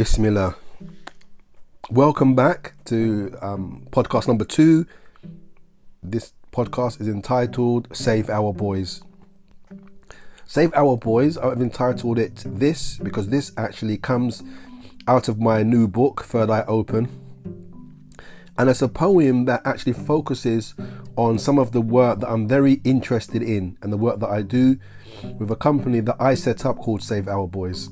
Bismillah. Welcome back to um, podcast number two. This podcast is entitled Save Our Boys. Save Our Boys, I've entitled it this because this actually comes out of my new book, Third Eye Open. And it's a poem that actually focuses on some of the work that I'm very interested in and the work that I do with a company that I set up called Save Our Boys.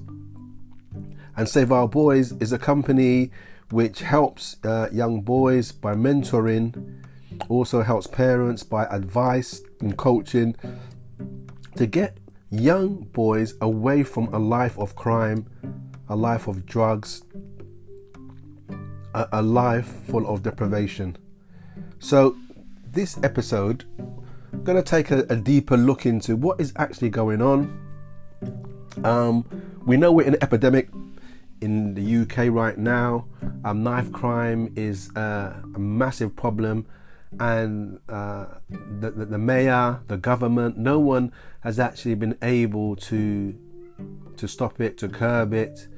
And Save Our Boys is a company which helps uh, young boys by mentoring, also helps parents by advice and coaching to get young boys away from a life of crime, a life of drugs, a, a life full of deprivation. So, this episode, I'm going to take a, a, deeper look into what is actually going on. Um, we know we're in an epidemic in the UK right now. Um, knife crime is uh, a massive problem, and uh, the, the, the mayor, the government, no one has actually been able to to stop it, to curb it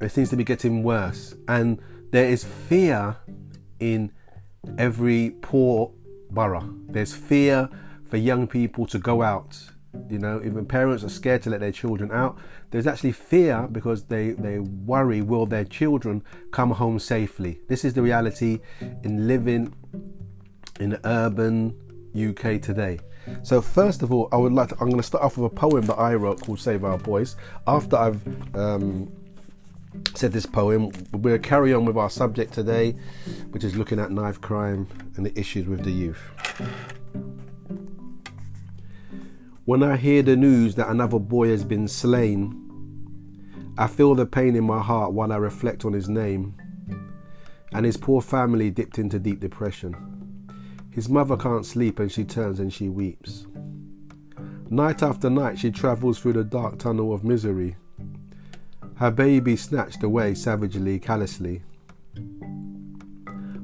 it seems to be getting worse. And there is fear in every poor borough. There's fear for young people to go out. You know, even parents are scared to let their children out. There's actually fear because they, they worry will their children come home safely. This is the reality in living in urban UK today. So first of all, I would like to, I'm going to start off with a poem that I wrote called "Save Our Boys." After I've um, said this poem. We'll carry on with our subject today, which is looking at knife crime and the issues with the youth. When I hear the news that another boy has been slain, I feel the pain in my heart while I reflect on his name and his poor family dipped into deep depression. His mother can't sleep and she turns and she weeps. Night after night, she travels through the dark tunnel of misery her baby snatched away savagely, callously.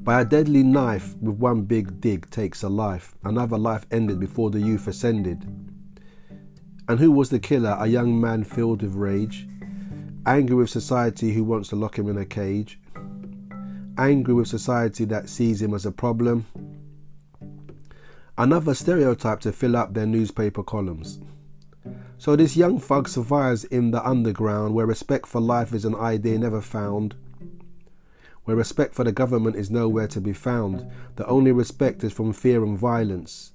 By a deadly knife, with one big dig, takes a life. Another life ended before the youth ascended. And who was the killer? A young man filled with rage, angry with society who wants to lock him in a cage, angry with society that sees him as a problem. Another stereotype to fill up their newspaper columns. So this young thug survives in the underground where respect for life is an idea never found. Where respect for the government is nowhere to be found. The only respect is from fear and violence.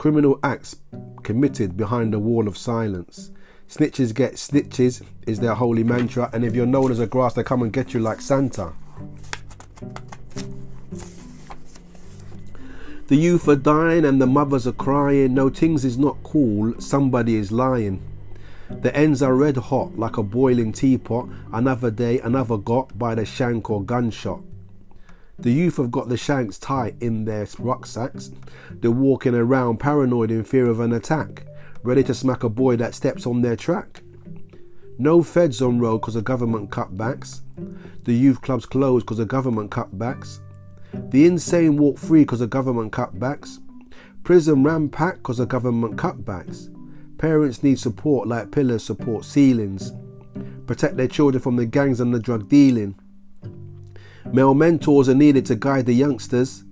Criminal acts committed behind a wall of silence. Snitches get snitches is their holy mantra, and if you're known as a grass, they come and get you like Santa. The youth are dying and the mothers are crying. No, things is not cool, somebody is lying. The ends are red hot like a boiling teapot. Another day, another got by the shank or gunshot. The youth have got the shanks tight in their rucksacks. They're walking around paranoid in fear of an attack, ready to smack a boy that steps on their track. No feds on road because of government cutbacks. The youth clubs closed because of government cutbacks. The insane walk free because of government cutbacks. Prison ram packed because of government cutbacks. Parents need support like pillars support ceilings. Protect their children from the gangs and the drug dealing. Male mentors are needed to guide the youngsters.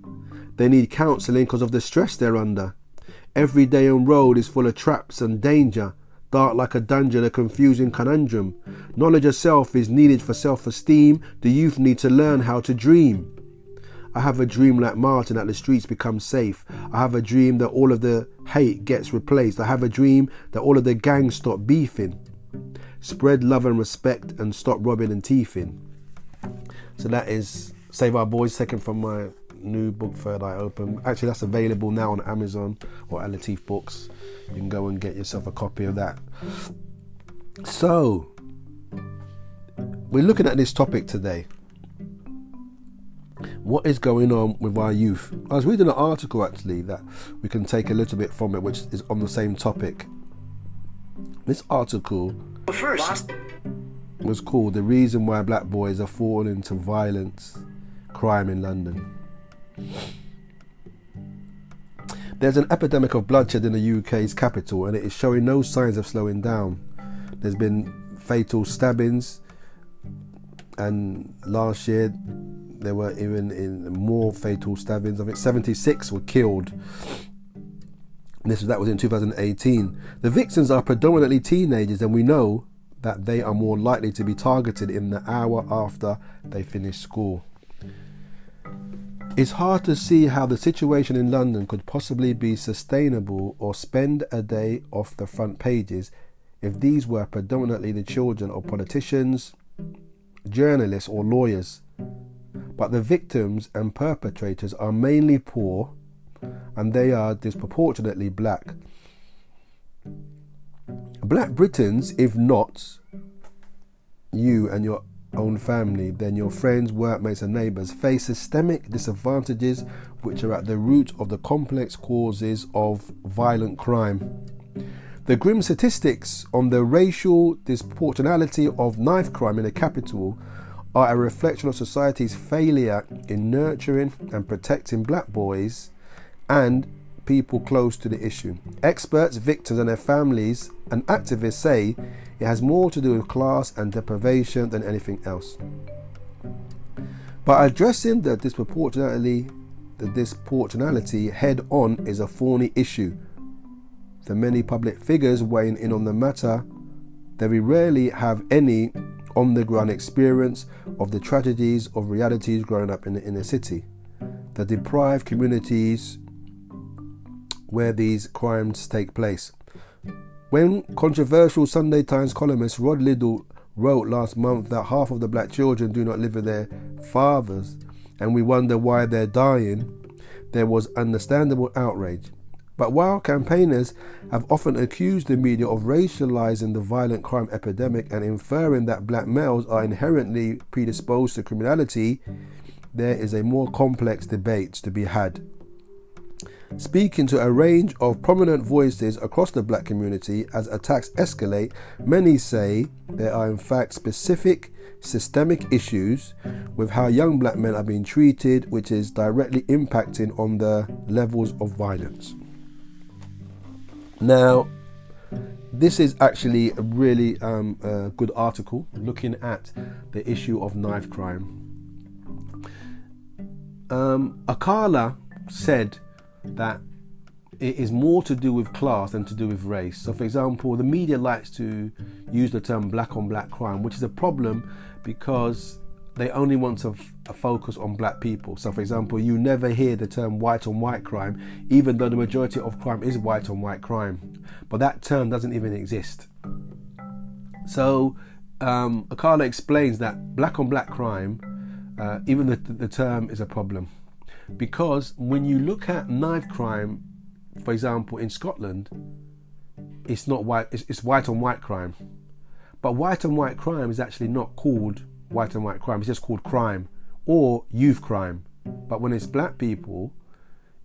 They need counselling because of the stress they're under. Every day on road is full of traps and danger, dark like a dungeon, a confusing conundrum. Knowledge of self is needed for self esteem. The youth need to learn how to dream. I have a dream like Martin that the streets become safe. I have a dream that all of the hate gets replaced. I have a dream that all of the gangs stop beefing. Spread love and respect and stop robbing and thieving. So that is Save Our Boys, second from my new book, Third Eye Open. Actually, that's available now on Amazon or Al Latif Books. You can go and get yourself a copy of that. So, we're looking at this topic today what is going on with our youth? I was reading an article actually that we can take a little bit from it, which is on the same topic. This article first was called The Reason Why Black Boys Are Falling into Violence, Crime in London. There's an epidemic of bloodshed in the UK's capital and it is showing no signs of slowing down. There's been fatal stabbings, and last year there were even in more fatal stabbings. I think 76 were killed. This that was in 2018. The victims are predominantly teenagers, and we know that they are more likely to be targeted in the hour after they finish school. It's hard to see how the situation in London could possibly be sustainable or spend a day off the front pages if these were predominantly the children of politicians, journalists, or lawyers. But the victims and perpetrators are mainly poor and they are disproportionately black. Black Britons, if not you and your own family, then your friends, workmates, and neighbours face systemic disadvantages which are at the root of the complex causes of violent crime. The grim statistics on the racial disproportionality of knife crime in the capital are a reflection of society's failure in nurturing and protecting black boys and people close to the issue. Experts, victims, and their families and activists say it has more to do with class and deprivation than anything else. But addressing the disproportionality, the disproportionality head on is a thorny issue. The many public figures weighing in on the matter, very rarely have any on the ground experience of the tragedies of realities growing up in the inner city. The deprived communities where these crimes take place. When controversial Sunday Times columnist Rod Liddle wrote last month that half of the black children do not live with their fathers and we wonder why they're dying, there was understandable outrage. But while campaigners have often accused the media of racializing the violent crime epidemic and inferring that black males are inherently predisposed to criminality, there is a more complex debate to be had. Speaking to a range of prominent voices across the black community as attacks escalate, many say there are in fact specific systemic issues with how young black men are being treated, which is directly impacting on the levels of violence. Now, this is actually a really um, good article looking at the issue of knife crime. Um, Akala said that it is more to do with class than to do with race. So, for example, the media likes to use the term black on black crime, which is a problem because they only want to f- focus on black people. So, for example, you never hear the term white on white crime, even though the majority of crime is white on white crime. But that term doesn't even exist. So, um, Akala explains that black on black crime, uh, even the, the term is a problem because when you look at knife crime, for example, in Scotland, it's not white, it's, it's white on white crime. But white on white crime is actually not called white on white crime, it's just called crime or youth crime. But when it's black people,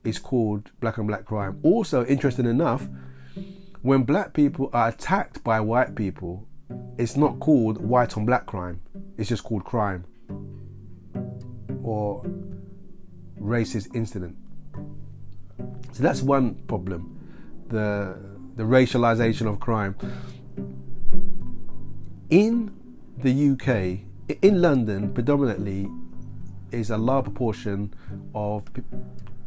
it's called black on black crime. Also, interesting enough, when black people are attacked by white people, it's not called white on black crime, it's just called crime. Or racist incident. So that's one problem, the the racialization of crime. In the UK, in London, predominantly, is a large proportion of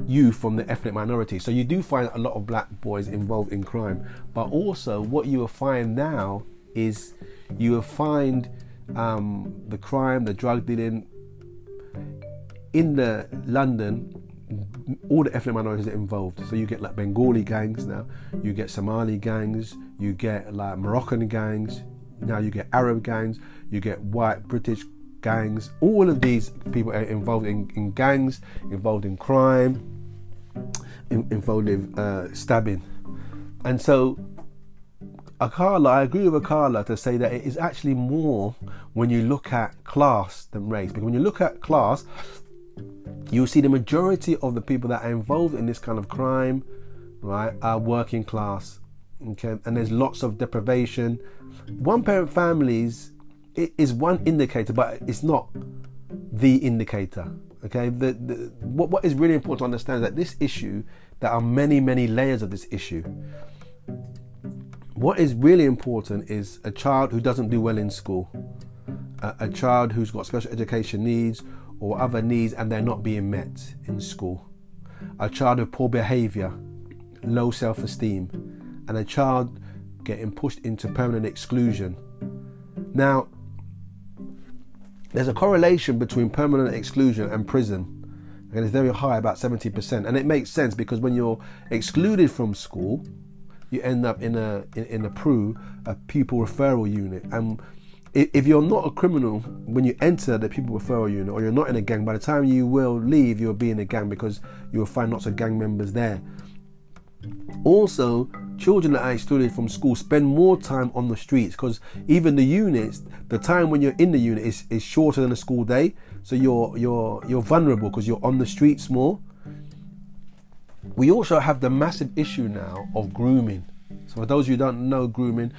youth from the ethnic minority. So you do find a lot of black boys involved in crime. But also, what you will find now is you will find um, the crime, the drug dealing, in London, all the ethnic minorities are involved. So you get like Bengali gangs now, you get Somali gangs, you get like Moroccan gangs, now you get Arab gangs, you get white British gangs. All of these people are involved in, in gangs, involved in crime, in, involved in uh, stabbing. And so Akala, I agree with Akala to say that it is actually more when you look at class than race. Because when you look at class, you'll see the majority of the people that are involved in this kind of crime, right, are working class. Okay, and there's lots of deprivation. One parent families is one indicator, but it's not the indicator. Okay, the, the, what, what is really important to understand is that this issue, there are many, many layers of this issue. What is really important is a child who doesn't do well in school a, a child who's got special education needs or other needs and they're not being met in school, a child with poor behavior, low self esteem, and a child getting pushed into permanent exclusion. Now, there's a correlation between permanent exclusion and prison. And it's very high, about 70%. And it makes sense because when you're excluded from school, you end up in a in, in a PRU, a pupil referral unit. And if you're not a criminal when you enter the pupil referral unit or you're not in a gang, by the time you will leave, you'll be in a gang because you'll find lots of gang members there. Also, children that are excluded from school spend more time on the streets because even the units, the time when you're in the unit is, is shorter than a school day. So you're you're you're vulnerable because you're on the streets more. We also have the massive issue now of grooming. So for those who don't know grooming,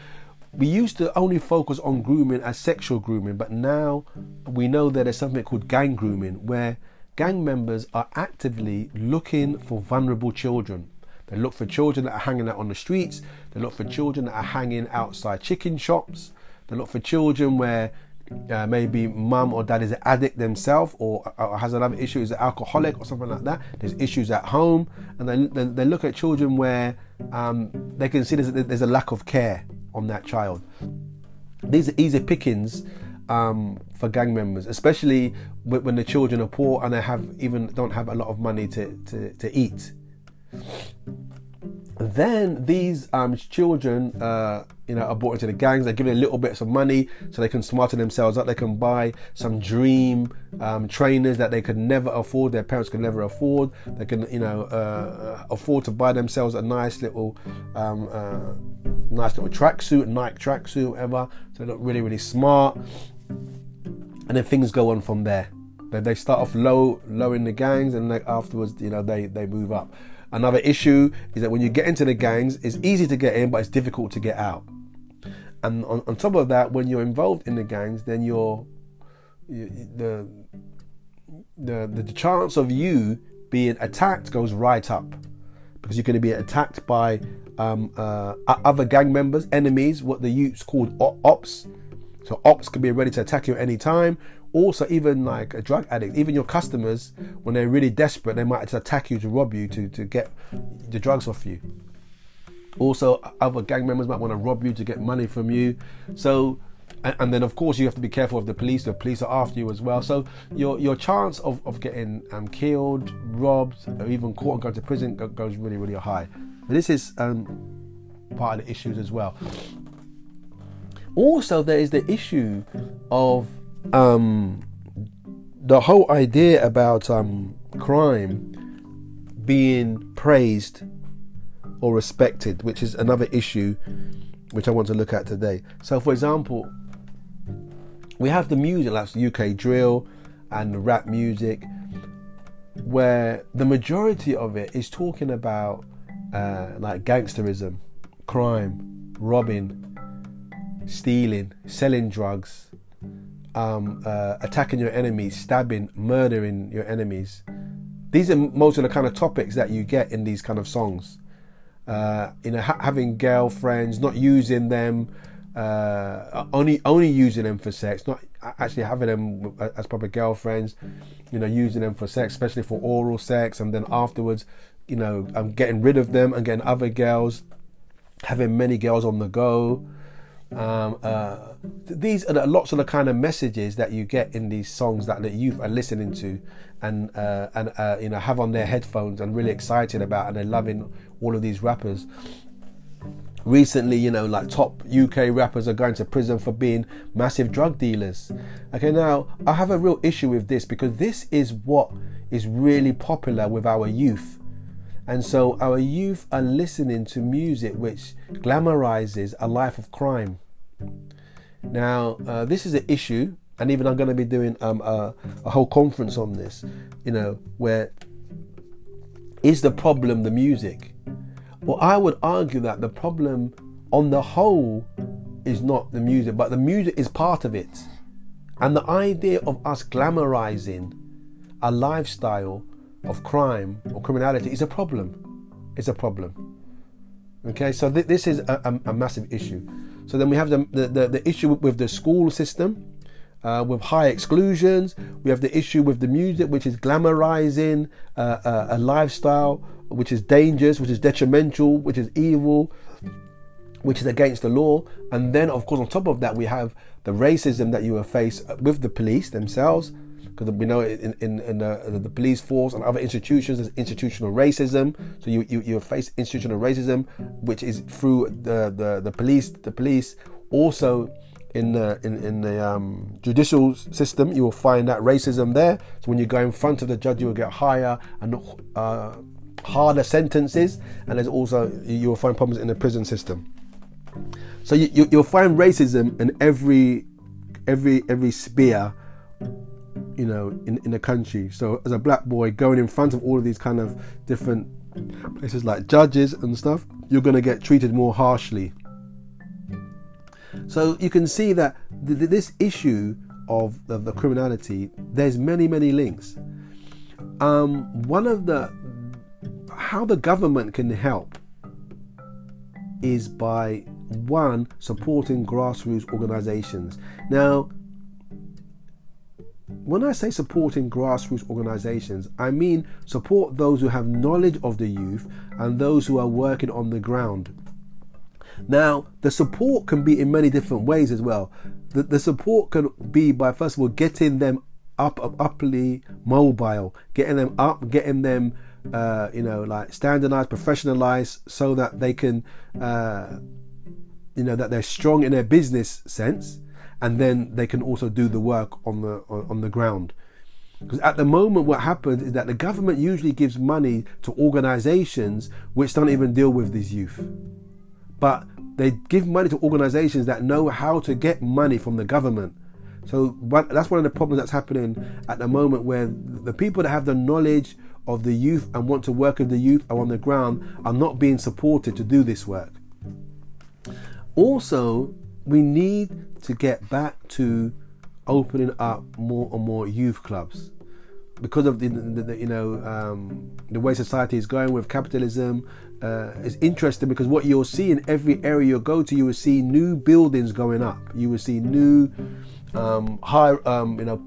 we used to only focus on grooming as sexual grooming, but now we know that there's something called gang grooming where gang members are actively looking for vulnerable children they look for children that are hanging out on the streets. They look for children that are hanging outside chicken shops. They look for children where uh, maybe mum or dad is an addict themselves or, or, has another issue, is an alcoholic or something like that. There's issues at home. And they, they, they look at children where um, they can see there's, there's, a lack of care on that child. These are easy pickings um, for gang members, especially when the children are poor and they have even don't have a lot of money to, to, to eat. Then these um, children, uh, you know, are brought into the gangs. They're given a little bits of money so they can smarten themselves up. They can buy some dream um, trainers that they could never afford. Their parents could never afford. They can, you know, uh, afford to buy themselves a nice little, um, uh, nice little tracksuit, Nike tracksuit, whatever. So they look really, really smart. And then things go on from there. They, start off low, low in the gangs, and afterwards, you know, they they move up. Another issue is that when you get into the gangs, it's easy to get in, but it's difficult to get out. And on, on top of that, when you're involved in the gangs, then you're you, the, the the chance of you being attacked goes right up because you're going to be attacked by um, uh, other gang members, enemies, what the youths called ops. So ops can be ready to attack you at any time, also even like a drug addict even your customers when they're really desperate they might attack you to rob you to, to get the drugs off you. Also other gang members might want to rob you to get money from you. So and, and, then of course you have to be careful of the police. The police are after you as well. So your your chance of, of getting um, killed robbed or even caught and going to prison goes really really high. But this is um, part of the issues as well. Also there is the issue of um, the whole idea about um, crime being praised or respected, which is another issue which I want to look at today. So, for example, we have the music like UK drill and the rap music, where the majority of it is talking about uh, like gangsterism, crime, robbing, stealing, selling drugs, um, uh, attacking your enemies, stabbing, murdering your enemies. These are most of the kind of topics that you get in these kind of songs. Uh, you know, ha- having girlfriends, not using them, uh, only only using them for sex, not actually having them as proper girlfriends. You know, using them for sex, especially for oral sex, and then afterwards, you know, um, getting rid of them and getting other girls, having many girls on the go. Um, uh, these are the, lots of the kind of messages that you get in these songs that the youth are listening to and uh, and uh, you know have on their headphones and really excited about and they're loving all of these rappers. Recently you know like top uk rappers are going to prison for being massive drug dealers. Okay now i have a real issue with this because this is what is really popular with our youth and so our youth are listening to music which glamorizes a life of crime. Now, uh, this is an issue, and even I'm going to be doing um, a, a whole conference on this, you know, where is the problem the music? Well, I would argue that the problem on the whole is not the music, but the music is part of it. And the idea of us glamorizing a lifestyle of crime or criminality is a problem. It's a problem. Okay, so th- this is a, a, a, massive issue. So then we have the, the, the, issue with the school system. uh, with high exclusions. We have the issue with the music, which is glamorizing uh, uh, a lifestyle which is dangerous, which is detrimental, which is evil, which is against the law. And then, of course, on top of that, we have the racism that you will face with the police themselves. Because we know in, in, in the, the, police force and other institutions, there's institutional racism. So you, you, you face institutional racism, which is through the, the, the police. The police also in the in, in the um, judicial system, you will find that racism there. So when you go in front of the judge, you will get higher and uh, harder sentences, and there's also you will find problems in the prison system. So you, you, will find racism in every every every sphere, you know, in, in the country. So as a black boy going in front of all of these kind of different places like judges and stuff, you're going to get treated more harshly. So you can see that th- this issue of, of the criminality, there's many many links. Um, one of the how the government can help is by one, supporting grassroots organizations. Now, when I say supporting grassroots organizations, I mean support those who have knowledge of the youth and those who are working on the ground. Now, the support can be in many different ways as well. The, the support can be by, first of all, getting them up, up, uply mobile, getting them up, getting them, uh, you know, like standardized, professionalized, so that they can uh, you know that they're strong in their business sense and then they can also do the work on the on, the ground. Because at the moment what happens is that the government usually gives money to organizations which don't even deal with these youth. But they give money to organizations that know how to get money from the government. So that's one of the problems that's happening at the moment where the people that have the knowledge of the youth and want to work with the youth are on the ground are not being supported to do this work. Also, we need to get back to opening up more and more youth clubs because of the, the, the you know um, the way society is going with capitalism. Uh, it's interesting because what you'll see in every area you go to, you will see new buildings going up. You will see new um, high, um, you know,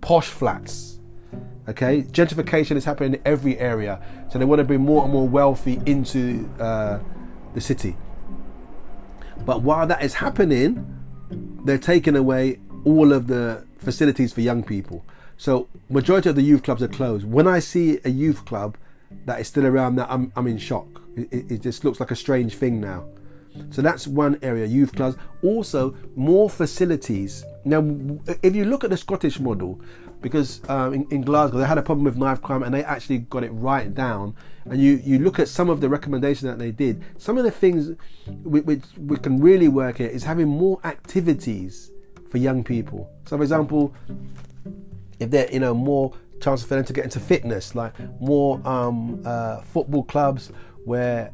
posh flats. Okay, gentrification is happening in every area, so they want to bring more and more wealthy into uh, the city. But while that is happening, they're taking away all of the facilities for young people. So majority of the youth clubs are closed. When I see a youth club that is still around, that I'm, I'm in shock. It, it just looks like a strange thing now. So that's one area, youth clubs. Also, more facilities. Now, if you look at the Scottish model, because um, in, in, Glasgow they had a problem with knife crime and they actually got it right down. And you, you look at some of the recommendations that they did, some of the things which, which, we can really work here is having more activities for young people. So, for example, if they're you know more chances for them to get into fitness, like more um, uh, football clubs where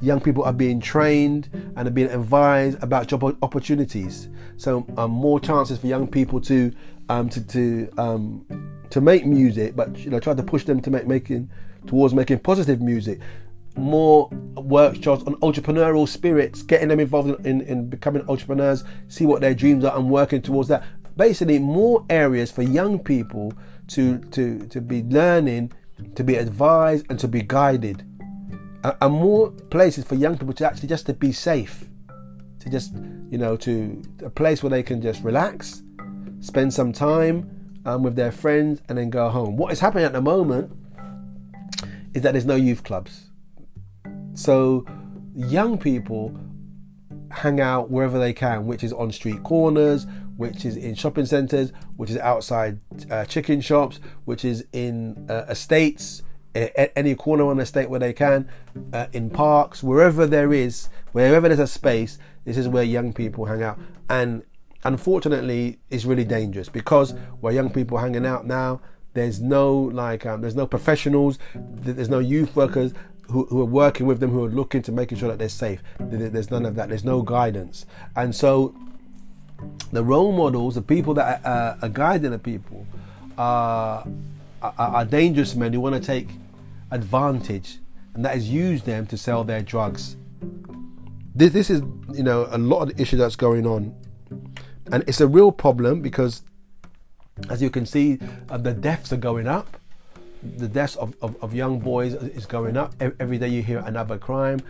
young people are being trained and are being advised about job opportunities. So um, more chances for young people to um, to to um, to make music, but you know try to push them to make making towards making positive music. More workshops on entrepreneurial spirits, getting them involved in, in, in becoming entrepreneurs, see what their dreams are, and working towards that. Basically, more areas for young people to to to be learning, to be advised, and to be guided and more places for young people to actually just to be safe to just you know to a place where they can just relax spend some time um, with their friends, and then go home. What is happening at the moment is that there's no youth clubs. So young people hang out wherever they can, which is on street corners, which is in shopping centres, which is outside uh, chicken shops, which is in uh, estates, any corner on the estate where they can, uh, in parks, wherever there is, wherever there's a space, this is where young people hang out. And unfortunately is really dangerous because where young people are hanging out now there's no like um, there's no professionals there's no youth workers who, who, are working with them who are looking to making sure that they're safe. There's none of that. There's no guidance. And so the role models the people that are, are guiding the people are, are, are dangerous men who want to take advantage and that is use them to sell their drugs. This, this is you know a lot of the issue that's going on and it's a real problem because as you can see, uh, the deaths are going up. The deaths of, of, of young boys is going up. Every day you hear another crime.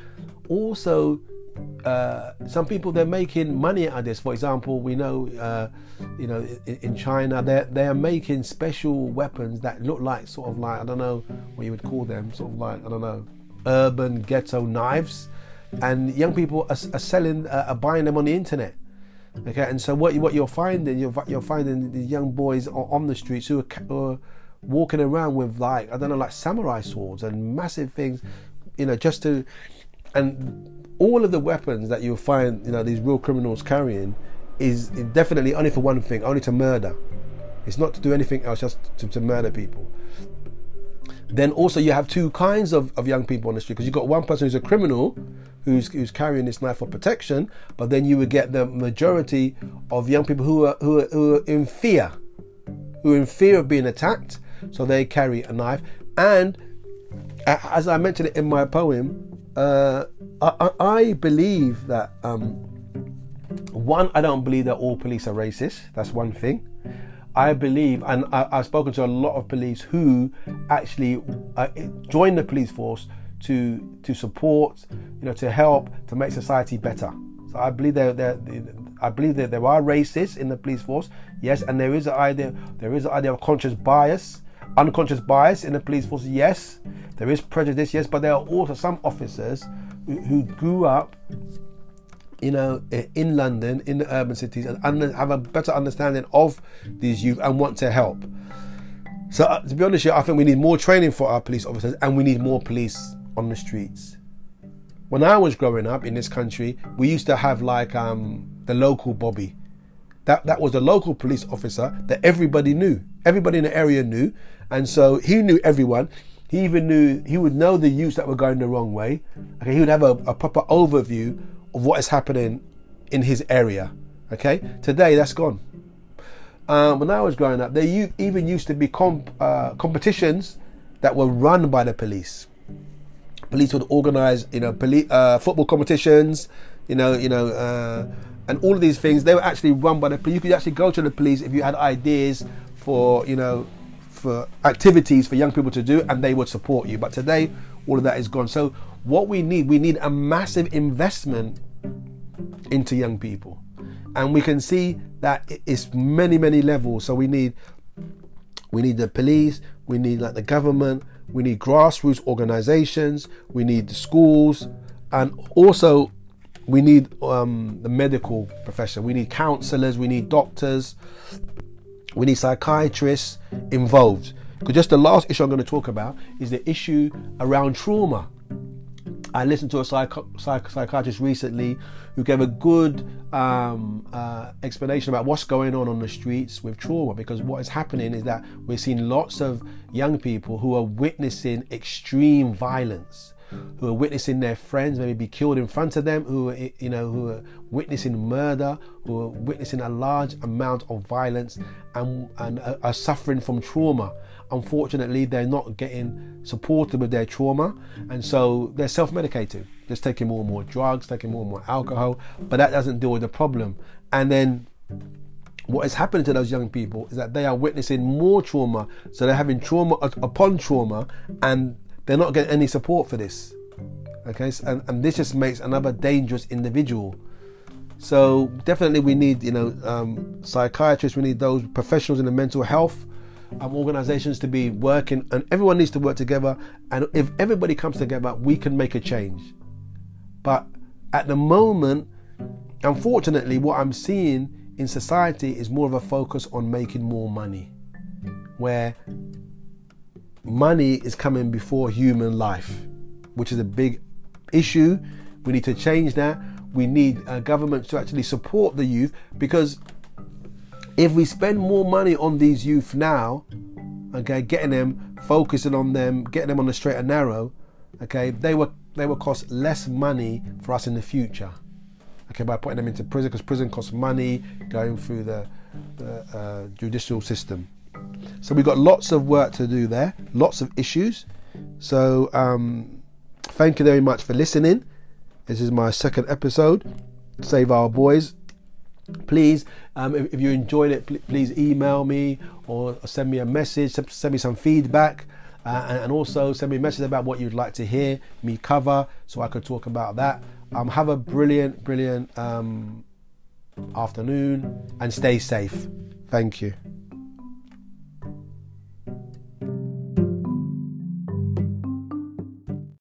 Also, uh, some people they're making money out of this. For example, we know, uh, you know, in, in China they they are making special weapons that look like sort of like I don't know what you would call them, sort of like I don't know, urban ghetto knives, and young people are, are selling, uh, are buying them on the internet. Okay, and so what what you're finding, you're you're finding these young boys on the streets who are, who are walking around with like I don't know, like samurai swords and massive things, you know, just to, and all of the weapons that you'll find, you know, these real criminals carrying, is definitely only for one thing, only to murder. It's not to do anything else, just to, to murder people. Then also you have two kinds of, of young people on the street because you've got one person who's a criminal who's who's carrying this knife for protection, but then you would get the majority of young people who are who are, who are in fear, who are in fear of being attacked, so they carry a knife. And as I mentioned it in my poem, uh, I, I, believe that um, one, I don't believe that all police are racist. That's one thing. I believe, and I, have spoken to a lot of police who actually uh, join the police force to to support, you know, to help to make society better. So I believe there, there, I believe that there are racists in the police force, yes, and there is an idea, there is an idea of conscious bias, unconscious bias in the police force, yes. There is prejudice, yes, but there are also some officers who, who grew up, you know, in London, in the urban cities, and have a better understanding of these youth and want to help. So, uh, to be honest, I think we need more training for our police officers, and we need more police on the streets. When I was growing up in this country, we used to have like um, the local Bobby. That that was the local police officer that everybody knew. Everybody in the area knew, and so he knew everyone. He even knew he would know the youths that were going the wrong way. Okay, he would have a, a proper overview of what is happening in his area. Okay, today that's gone. Um, when I was growing up, there even used to be comp, uh, competitions that were run by the police police would organize, you know, police, uh, football competitions, you know, you know, uh, and all of these things. They were actually run by the police. You could actually go to the police if you had ideas for, you know, for activities for young people to do, and they would support you. But today, all of that is gone. So what we need, we need a massive investment into young people, and we can see that it's many, many levels. So we need, we need the police, we need like the government, we need grassroots organizations, we need the schools, and also we need um, the medical profession. We need counselors, we need doctors, we need psychiatrists involved. Because just the last issue I'm going to talk about is the issue around trauma. I listened to a psych- psych- psychiatrist recently who gave a good um, uh, explanation about what's going on on the streets with trauma. Because what is happening is that we're seeing lots of young people who are witnessing extreme violence, who are witnessing their friends maybe be killed in front of them, who are, you know, who are witnessing murder, who are witnessing a large amount of violence, and and are suffering from trauma. Unfortunately they're not getting supported with their trauma. And so they're self-medicating. Just taking more and more drugs taking more and more alcohol but that doesn't deal with the problem. And then what is happening to those young people is that they are witnessing more trauma. So they're having trauma upon trauma and they're not getting any support for this okay and, and this just makes another dangerous individual so definitely we need you know um, psychiatrists we need those professionals in the mental health um, organizations to be working, and everyone needs to work together. And if everybody comes together, we can make a change. But at the moment, unfortunately, what I'm seeing in society is more of a focus on making more money, where money is coming before human life, which is a big issue. We need to change that. We need uh, governments to actually support the youth because if we spend more money on these youth now, okay, getting them, focusing on them, getting them on the straight and narrow, okay, they will they will cost less money for us in the future. Okay, by putting them into prison because prison costs money going through the, the uh, judicial system. So we've got lots of work to do there, lots of issues. So um, thank you very much for listening. This is my second episode. Save our boys. please um, if, if, you enjoyed it please email me or send me a message send me some feedback uh, and, also send me a message about what you'd like to hear me cover so i could talk about that um, have a brilliant brilliant um, afternoon and stay safe thank you